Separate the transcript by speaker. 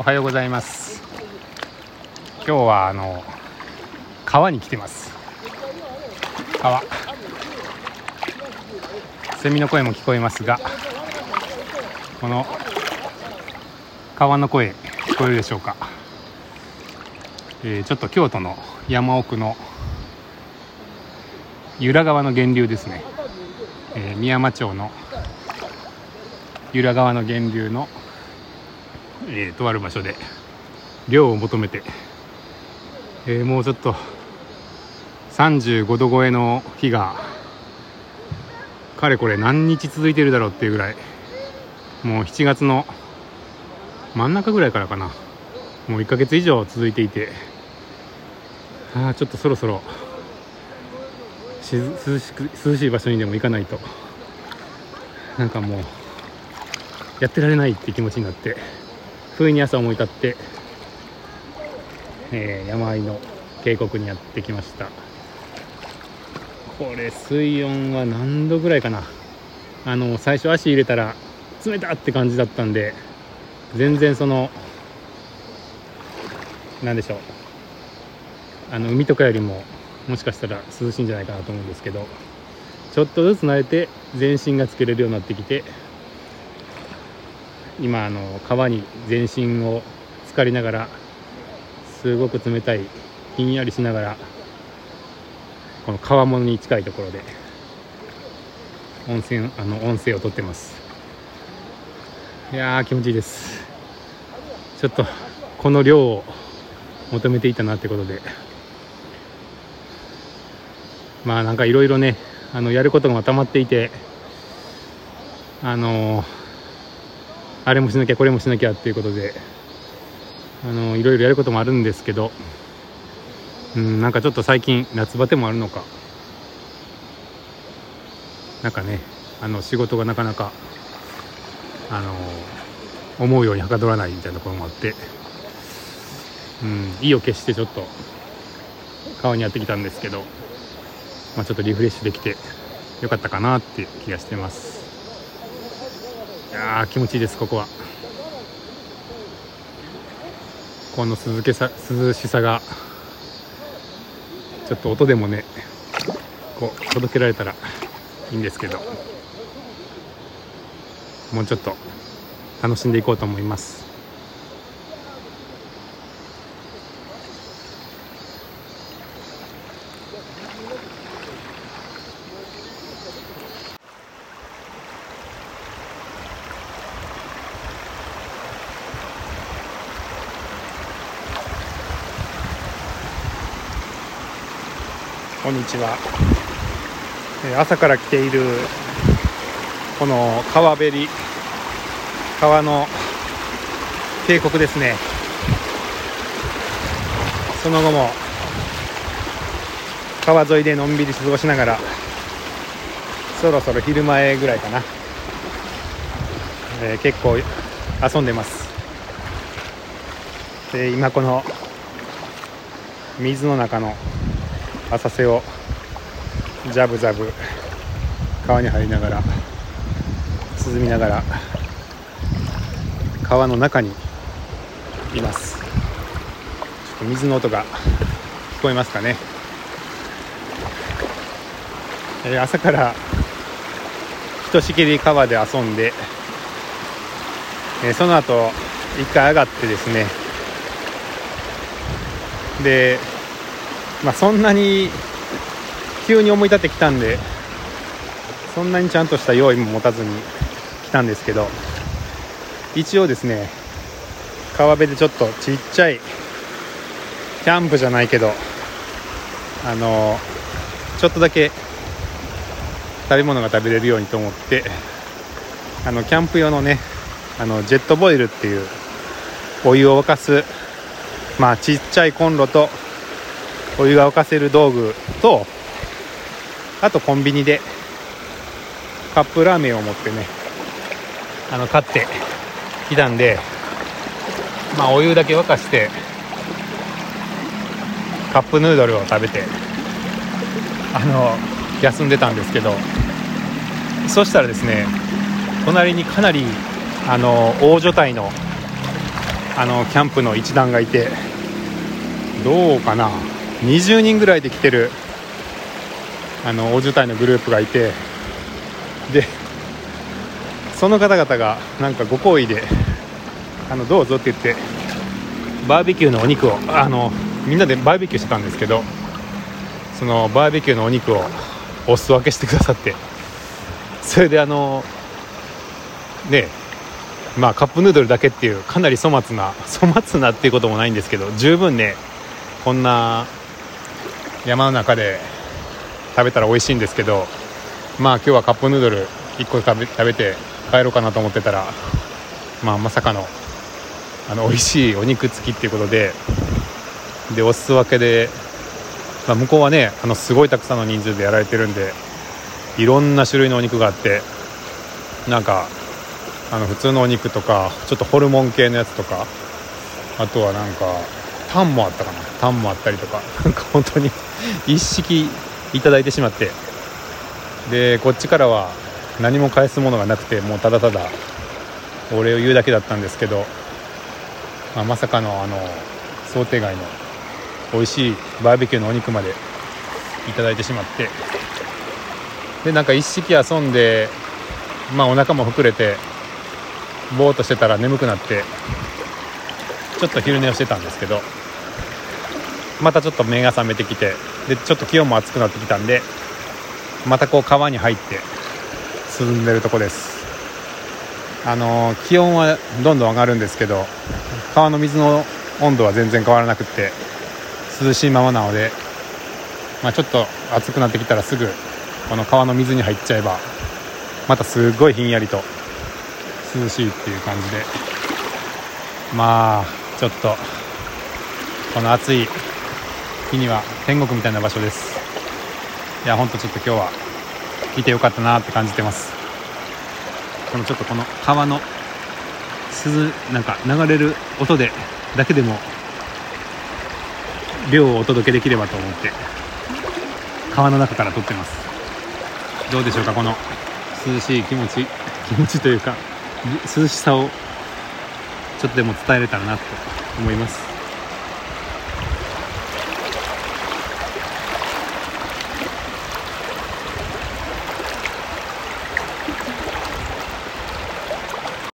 Speaker 1: おはようございます。今日はあの川に来てます。川。セミの声も聞こえますがこの川の声聞こえるでしょうか、えー、ちょっと京都の山奥の由良川の源流ですね、えー、宮山町の由良川の源流のえー、とある場所で涼を求めて、えー、もうちょっと35度超えの日がかれこれ何日続いてるだろうっていうぐらいもう7月の真ん中ぐらいからかな。もう1ヶ月以上続いていてあちょっとそろそろ涼しく涼しい場所にでも行かないとなんかもうやってられないって気持ちになって不意に朝思い立って、えー、山あいの渓谷にやってきました。これ水温は何度ぐらいかな。あの最初足入れたら冷たって感じだったんで全然その何でしょう。あの海とかよりももしかしたら涼しいんじゃないかなと思うんですけどちょっとずつ慣れて全身がつけれるようになってきて今あの川に全身を浸かりながらすごく冷たいひんやりしながらこの川面に近いところで温泉あの音声をとってます。いや気持ちいいです。ちょっとこの量を求めていたなってことで。まあなんかいろいろねあのやることがたまっていてあのーあれもしなきゃこれもしなきゃっていうことであのいろいろやることもあるんですけどうんなんかちょっと最近夏バテもあるのかなんかねあの仕事がなかなかあの思うようにはかどらないみたいなところもあってうん意を決してちょっと川にやってきたんですけど、まあ、ちょっとリフレッシュできてよかったかなっていう気がしてます。いや気持ちいいですここは。この涼けさ涼しさがちょっと音でもねこう届けられたらいいんですけど。もうちょっと楽しんでいこうと思います。こんにちは。朝から来ているこの川べり川の渓谷ですね。その後も川沿いでのんびり過ごしながらそろそろ昼前ぐらいかな、えー、結構遊んでます。で今この水の中の浅瀬をジャブジャブ川に入りながら涼みながら川の中にいます。ちょっと水の音が聞こえますかね、えー、朝からひとしきり川で遊んで、えー、その後一回上がってですね。でまあ、そんなに急に思い立ってきたんでそんなにちゃんとした用意も持たずに来たんですけど一応ですね川辺でちょっとちっちゃいキャンプじゃないけどあのちょっとだけ食べ物が食べれるようにと思ってあのキャンプ用のねあのジェットボイルっていうお湯を沸かすまあちっちゃいコンロとお湯が沸かせる道具とあとコンビニでカップラーメンを持ってねあの買ってきたんでまあお湯だけ沸かしてカップヌードルを食べてあの休んでたんですけどそしたらですね隣にかなりあの大所帯のあのキャンプの一団がいてどうかな20人ぐらいで来てるあの大所帯のグループがいてでその方々がなんかご好意であのどうぞって言ってバーベキューのお肉をあのみんなでバーベキューしてたんですけどそのバーベキューのお肉をお裾分けしてくださってそれであのねまあカップヌードルだけっていうかなり粗末な粗末なっていうこともないんですけど十分ねこんな山の中で食べたら美味しいんですけどまあ今日はカップヌードル1個食べ食べて帰ろうかなと思ってたらまあまさかのあの美味しいお肉付きっていうことででお裾分けで、まあ、向こうはねあのすごいたくさんの人数でやられてるんでいろんな種類のお肉があってなんかあの普通のお肉とかちょっとホルモン系のやつとかあとはなんかタンもあったかな。タンもあったりとかなんか本当に一式いただいてしまって。でこっちからは何も返すものがなくてもうただただお礼を言うだけだったんですけど、まあ、まさかのあの想定外の美味しいバーベキューのお肉までいただいてしまって。でなんか一式遊んでまあお腹も膨れてぼーっとしてたら眠くなってちょっと昼寝をしてたんですけどまたちょっと目が覚めてきてでちょっと気温も暑くなってきたんでまたこう川に入って進んでるとこです。あの気温はどんどん上がるんですけど川の水の温度は全然変わらなくって涼しいままなので、まあ、ちょっと暑くなってきたらすぐこの川の水に入っちゃえばまたすごいひんやりと涼しいっていう感じで。まあちょっとこの暑い日には天国みたいな場所です。いやほんとちょっと今日は来てよかったなって感じてます。このちょっとこの川の鈴なんか流れる音でだけでも量をお届けできればと思って川の中から撮ってます。どうでしょうかこの涼しい気持ち気持ちというか涼しさをちょっとでも伝えれたらなと思います。